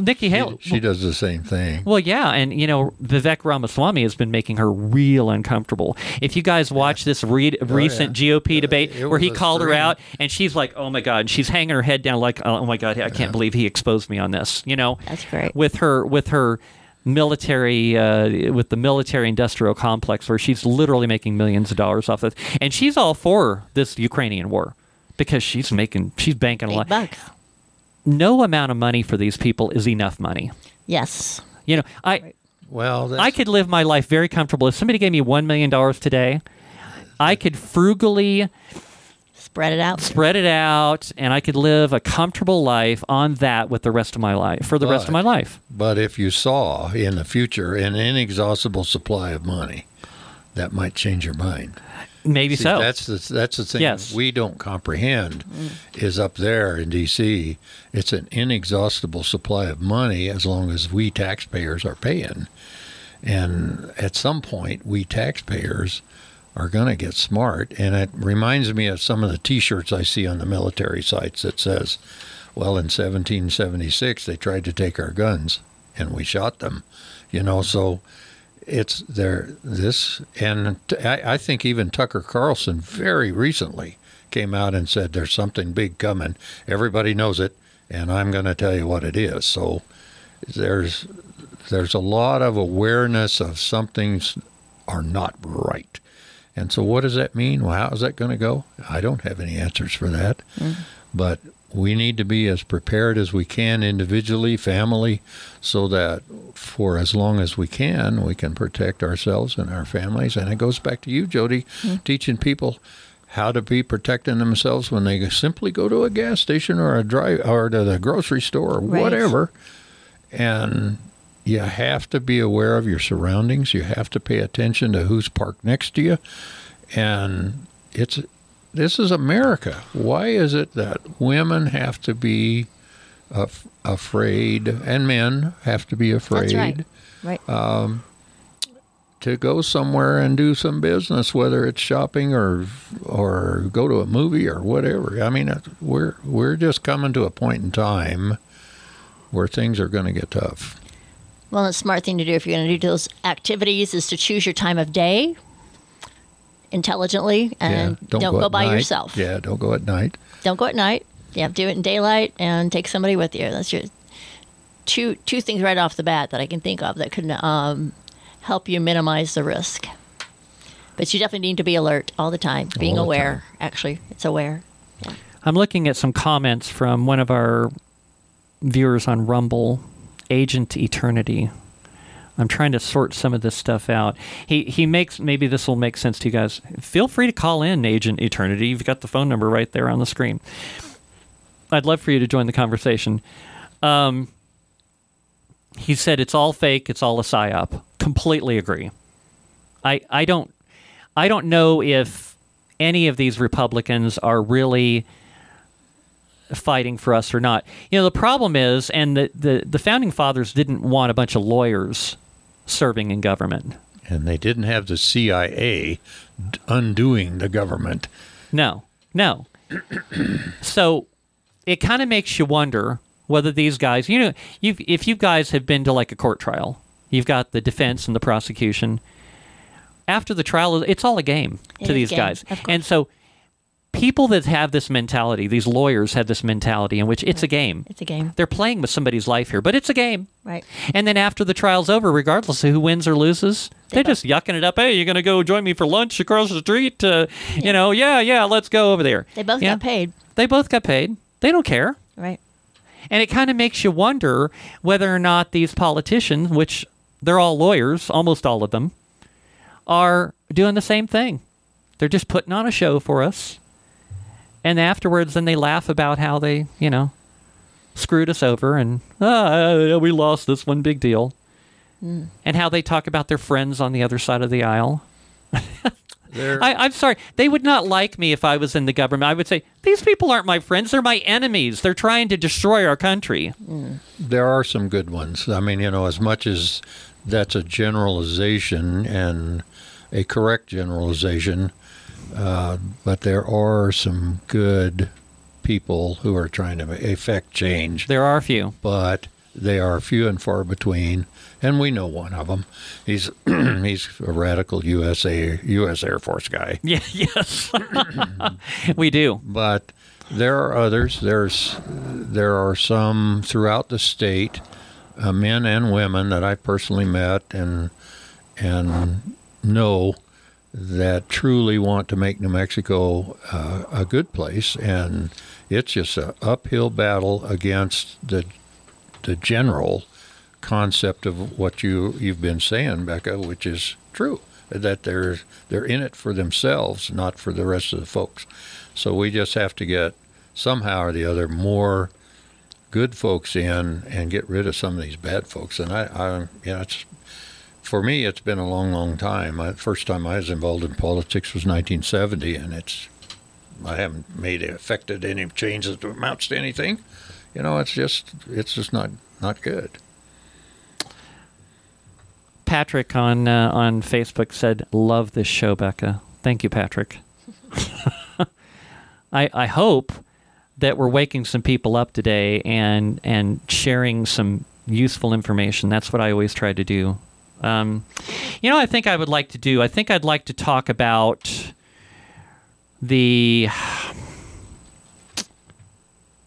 Well, Nikki She, Haley. she does the same thing. well, yeah, and you know Vivek Ramaswamy has been making her real uncomfortable. If you guys watch this re- recent GOP debate Oh, where he was a called her out and she's like, "Oh my God," and she's hanging her head down like, "Oh my God, I can't believe he exposed me on this." You know, That's great. with her with her military uh, with the military industrial complex where she's literally making millions of dollars off this and she's all for this Ukrainian war because she's making she's banking a Big lot bucks. No amount of money for these people is enough money Yes. you know I Well, that's, I could live my life very comfortable if somebody gave me 1 million dollars today I could frugally Spread it out. spread it out and I could live a comfortable life on that with the rest of my life for the rest of my life But if you saw in the future an inexhaustible supply of money, that might change your mind. Maybe See, so That's the that's the thing Yes. we don't comprehend mm. is up there in D.C. It's an inexhaustible supply of money as long as we taxpayers are paying, and at some point we taxpayers are going to get smart. And it reminds me of some of the T-shirts I see on the military sites that says, "Well, in 1776 they tried to take our guns and we shot them," you know. So it's there this and t- I, I think even tucker carlson very recently came out and said there's something big coming. Everybody knows it and i'm going to tell you what it is. So there's there's a lot of awareness of something's are not right. And so what does that mean? Well how is that going to go? I don't have any answers for that. Mm-hmm. But we need to be as prepared as we can individually, family, so that for as long as we can, we can protect ourselves and our families. And it goes back to you, Jodi, hmm. teaching people how to be protecting themselves when they simply go to a gas station or a drive or to the grocery store or Right. whatever. And you have to be aware of your surroundings. You have to pay attention to who's parked next to you. And it's this is America. Why is it that women have to be af- afraid and men have to be afraid That's right. Right. Um, to go somewhere and do some business, whether it's shopping or or go to a movie or whatever. I mean, we're we're just coming to a point in time where things are going to get tough. Well, the smart thing to do if you're going to do those activities is to choose your time of day intelligently and yeah, don't, go, at by night. yourself. Yeah, don't go at night. Don't go at night. Yeah, do it in daylight and take somebody with you. That's your two two things right off the bat that I can think of that could um, help you minimize the risk. But you definitely need to be alert all the time, being the aware. Actually, it's aware. I'm looking at some comments from one of our viewers on Rumble, Agent Eternity. I'm trying to sort some of this stuff out. He he makes maybe this will make sense to you guys. Feel free to call in Agent Eternity. You've got the phone number right there on the screen. I'd love for you to join the conversation. Um, he said it's all fake. It's all a psyop. Completely agree. I I don't I don't know if any of these Republicans are really fighting for us or not. You know, the problem is, and the, the, the founding fathers didn't want a bunch of lawyers serving in government. And they didn't have the CIA undoing the government. No, no. <clears throat> so it kind of makes you wonder whether these guys, you know, you've, if you guys have been to like a court trial, you've got the defense and the prosecution. After the trial, it's all a game It to these game, guys. of course. And so people that have this mentality, these lawyers have this mentality in which it's a game. It's a game, They're playing with somebody's life here, but it's a game. right? And then after the trial's over, regardless of who wins or loses, they're just yucking it up. Hey, you're going to go join me for lunch across the street? Uh, You know, yeah, yeah, let's go over there. They both Yeah. got paid, They both got paid. They don't care. right? And it kind of makes you wonder whether or not these politicians, which they're all lawyers, almost all of them, are doing the same thing. They're just putting on a show for us. And afterwards, then they laugh about how they, you know, screwed us over and, ah, we lost this one big deal. And how they talk about their friends on the other side of the aisle. <laughs> I, I'm sorry. They would not like me if I was in the government. I would say, these people aren't my friends. They're my enemies. They're trying to destroy our country. there are some good ones. I mean, you know, as much as that's a generalization and a correct generalization, uh, but there are some good people who are trying to effect change. There are a few. but they are few and far between. And we know one of them. He's <clears throat> he's a radical USA U.S. Air Force guy. <laughs> Yeah, yes. <laughs> we do. But there are others. There's there are some throughout the state, uh, men and women that I personally met and and know that truly want to make New Mexico uh, a good place, and it's just an uphill battle against the the general concept of what you you've been saying, Becca, which is true that they're they're in it for themselves, not for the rest of the folks. So we just have to get somehow or the other more good folks in and get rid of some of these bad folks. And I, I you know, it's for me, it's been a long, long time. I, first time I was involved in politics was 1970, and it's I haven't made it affected any changes that amounts to anything. You know, it's just it's just not not good. Patrick on uh, on Facebook said, "Love this show, Becca." Thank you, Patrick. <laughs> I I hope that we're waking some people up today and and sharing some useful information. That's what I always try to do. Um, you know, I think I would like to do. I think I'd like to talk about the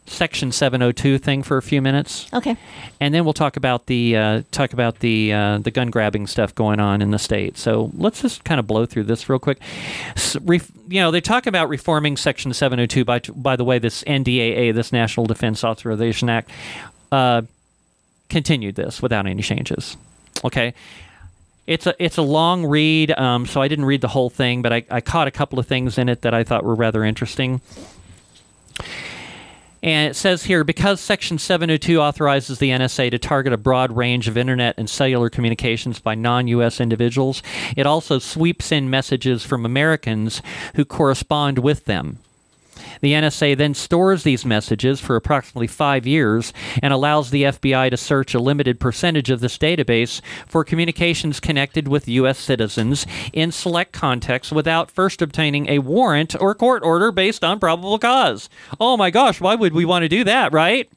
Section 702 thing for a few minutes Okay. and then we'll talk about the uh, talk about the uh, the gun grabbing stuff going on in the state. So let's just kind of blow through this real quick. S ref, you know, they talk about reforming Section 702. By by the way, this NDAA, this National Defense Authorization Act, uh, continued this without any changes. Okay. it's a it's a long read, um, so I didn't read the whole thing, but I, I caught a couple of things in it that I thought were rather interesting. And it says here because Section 702 authorizes the NSA to target a broad range of internet and cellular communications by non U.S. individuals, it also sweeps in messages from Americans who correspond with them. The NSA then stores these messages for approximately five years and allows the FBI to search a limited percentage of this database for communications connected with U.S. citizens in select contexts without first obtaining a warrant or court order based on probable cause. Oh my gosh, why would we want to do that, right?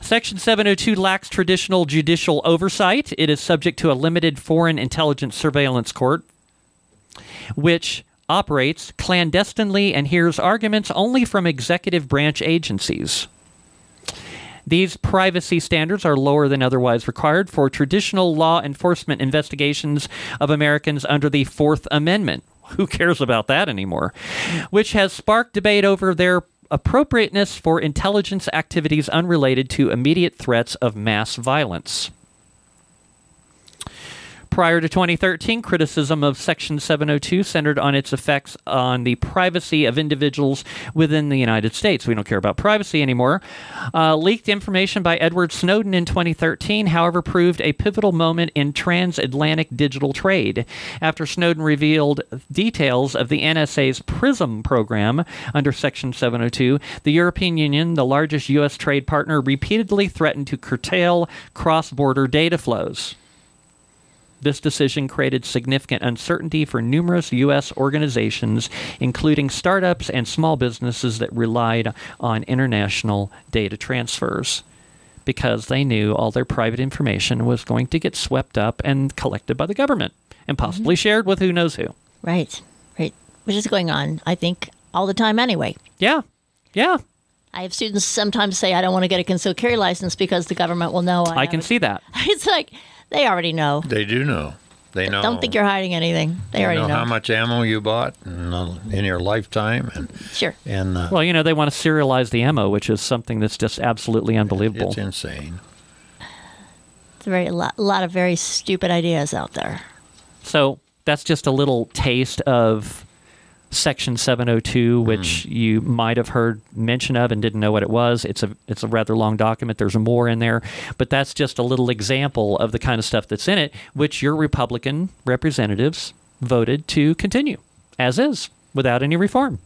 Section 702 lacks traditional judicial oversight. It is subject to a limited foreign intelligence surveillance court, which operates clandestinely and hears arguments only from executive branch agencies. These privacy standards are lower than otherwise required for traditional law enforcement investigations of Americans under the Fourth Amendment. <laughs> Who cares about that anymore? Which has sparked debate over their appropriateness for intelligence activities unrelated to immediate threats of mass violence. Prior to 2013, criticism of Section 702 centered on its effects on the privacy of individuals within the United States. We don't care about privacy anymore. Uh, leaked information by Edward Snowden in 2013, however, proved a pivotal moment in transatlantic digital trade. After Snowden revealed details of the NSA's PRISM program under Section 702, the European Union, the largest U.S. trade partner, repeatedly threatened to curtail cross border data flows. This decision created significant uncertainty for numerous U.S. organizations, including startups and small businesses that relied on international data transfers, because they knew all their private information was going to get swept up and collected by the government and mm-hmm. possibly shared with who knows who. Right, right. Which is going on, I think, all the time anyway. Yeah, yeah, I have students sometimes say, I don't want to get a concealed carry license because the government will know. I, I can see that. <laughs> It's like, they already know. They do know. They know. Don't think you're hiding anything. They They already know, know. how much ammo you bought in, uh, in your lifetime, and Sure. and uh, Well, you know, they want to serialize the ammo, which is something that's just absolutely unbelievable. it's insane. It's a very lot, lot of very stupid ideas out there. So that's just a little taste of Section 702, which hmm. you might have heard mention of and didn't know what it was. It's a it's a rather long document. There's more in there, but that's just a little example of the kind of stuff that's in it, which your Republican representatives voted to continue as is without any reform.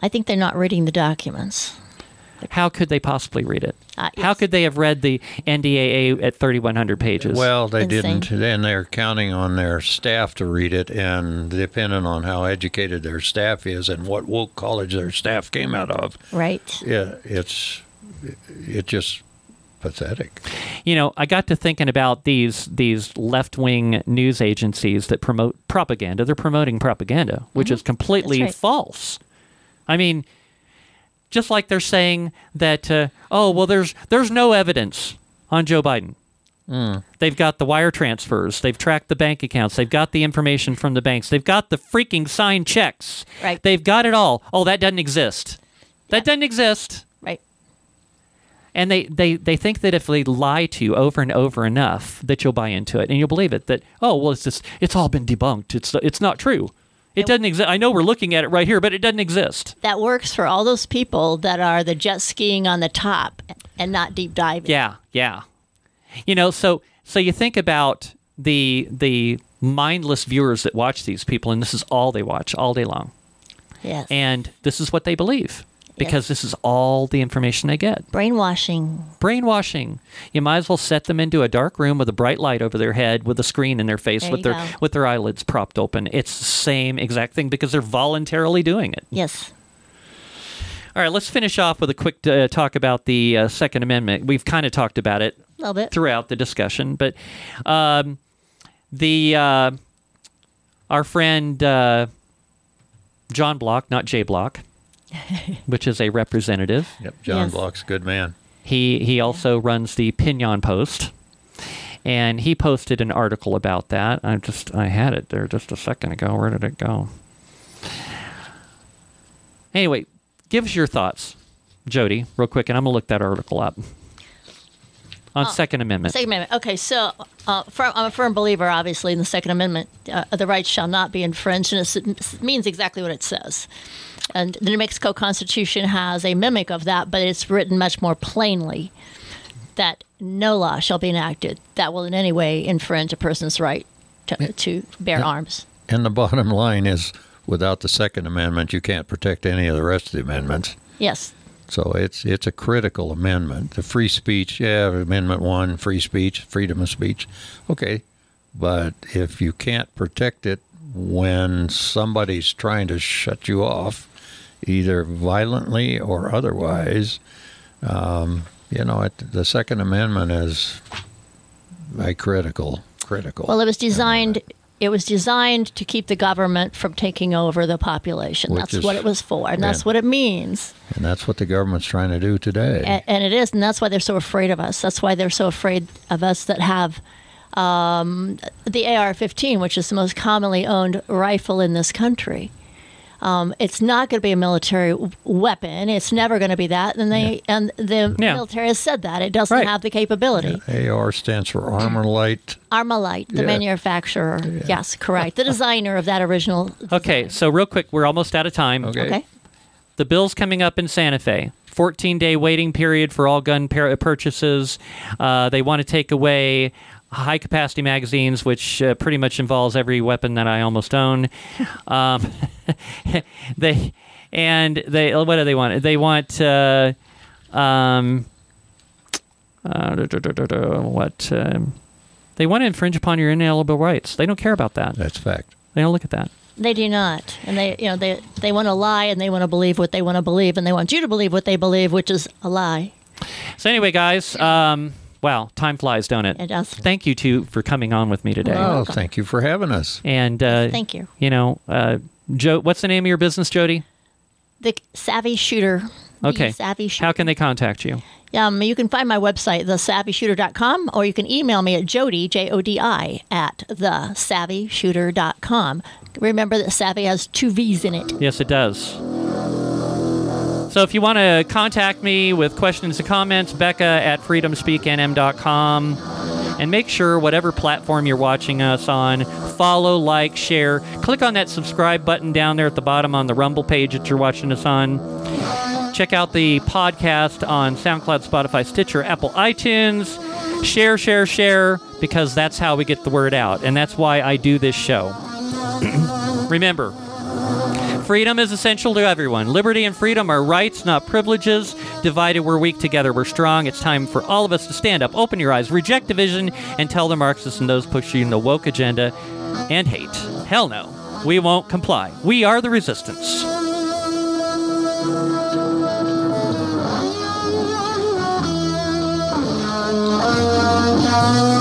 I think they're not reading the documents. How could they possibly read it? Uh, How could they have read the NDAA at 3,100 pages? Well, they Insane. didn't. Then they're counting on their staff to read it, and depending on how educated their staff is and what woke college their staff came out of, Right. yeah, it's it just pathetic. you know, I got to thinking about these these left wing news agencies that promote propaganda. They're promoting propaganda, which is completely Mm-hmm. That's right. false. I mean, just like they're saying that, uh, oh well, there's there's no evidence on Joe Biden. They've got the wire transfers. They've tracked the bank accounts. They've got the information from the banks. They've got the freaking signed checks. Right. They've got it all. Oh, that doesn't exist. That doesn't exist. Right. And they, they, they think that if they lie to you over and over enough, that you'll buy into it and you'll believe it. That oh well, it's just it's all been debunked. It's it's not true. It doesn't exist. I know we're looking at it right here, but it doesn't exist. That works for all those people that are the jet skiing on the top and not deep diving. Yeah, yeah. You know, so so you think about the the mindless viewers that watch these people, and this is all they watch all day long, Yes. and this is what they believe because this is all the information they get. Brainwashing. brainwashing. You might as well set them into a dark room with a bright light over their head with a screen in their face There with their go. with their eyelids propped open. It's the same exact thing because they're voluntarily doing it. Yes. All right, let's finish off with a quick uh, talk about the uh, Second Amendment. We've kind of talked about it A little bit. throughout the discussion, but um, the uh, our friend uh, John Block, not Jay Block, <laughs> which is a representative. Yep, John Yes. Block's a good man. He he also runs the Piñon Post, and he posted an article about that. I just I had it there just a second ago. Where did it go? Anyway, give us your thoughts, Jodi, real quick, and I'm gonna look that article up. on Second Amendment. Second Amendment. Okay, so uh, firm, I'm a firm believer, obviously, in the Second Amendment. Uh, the rights shall not be infringed, and it's- it means exactly what it says. And the New Mexico Constitution has a mimic of that, but it's written much more plainly that no law shall be enacted that will in any way infringe a person's right to, to bear arms. And the bottom line is, without the Second Amendment, you can't protect any of the rest of the amendments. Yes. So it's it's a critical amendment. The free speech, yeah, Amendment One, free speech, freedom of speech, okay, but if you can't protect it when somebody's trying to shut you off, either violently or otherwise, um, you know, it, the Second Amendment is a critical, critical. Well, it was designed. It was designed to keep the government from taking over the population. Which that's is- what it was for, and that's what it means. and that's what the government's trying to do today. and, and it is, and that's why they're so afraid of us. That's why they're so afraid of us that have um, the AR-15, which is the most commonly owned rifle in this country. Um, it's not going to be a military w- weapon. It's never going to be that, and they and the Yeah. military has said that it doesn't Right. have the capability. AR stands for Armor Light. Armalite, the Yeah. manufacturer, yes, correct, the designer of that original. <laughs> Okay, so real quick, we're almost out of time. Okay. Okay. The bill's coming up in Santa Fe. 14 day waiting period for all gun par- purchases. Uh, they want to take away high capacity magazines, which uh, pretty much involves every weapon that I almost own. <laughs> Um, <laughs> they and they what do they want? They want uh, um, uh, what? Um, they want to infringe upon your inalienable rights. They don't care about that. That's fact. They don't look at that. They do not, and they, you know, they they want to lie and they want to believe what they want to believe, and they want you to believe what they believe, which is a lie. So anyway, guys, um, wow, time flies, don't it? It does. Thank you two for coming on with me today. Oh, thank you for having us. And uh, Thank you. You know, uh, Joe, what's the name of your business, Jodi? The savvy shooter. The Okay. savvy shooter. How can they contact you? Um, you can find my website, thesavvyshooter.com, or you can email me at jodi, J O D I, at thesavvyshooter.com. Remember that savvy has two V's in it. Yes, it does. So if you want to contact me with questions and comments, Becca at freedomspeaknm.com. And make sure, whatever platform you're watching us on, follow, like, share. Click on that subscribe button down there at the bottom on the Rumble page that you're watching us on. Check out the podcast on SoundCloud, Spotify, Stitcher, Apple, iTunes. Share, share, share, because that's how we get the word out. And that's why I do this show. <clears throat> Remember, Freedom is essential to everyone. Liberty and freedom are rights, not privileges. Divided, we're weak. Together, we're strong. It's time for all of us to stand up, open your eyes, reject division, and tell the Marxists and those pushing the woke agenda and hate. Hell no. We won't comply. We are the resistance. <laughs> <laughs>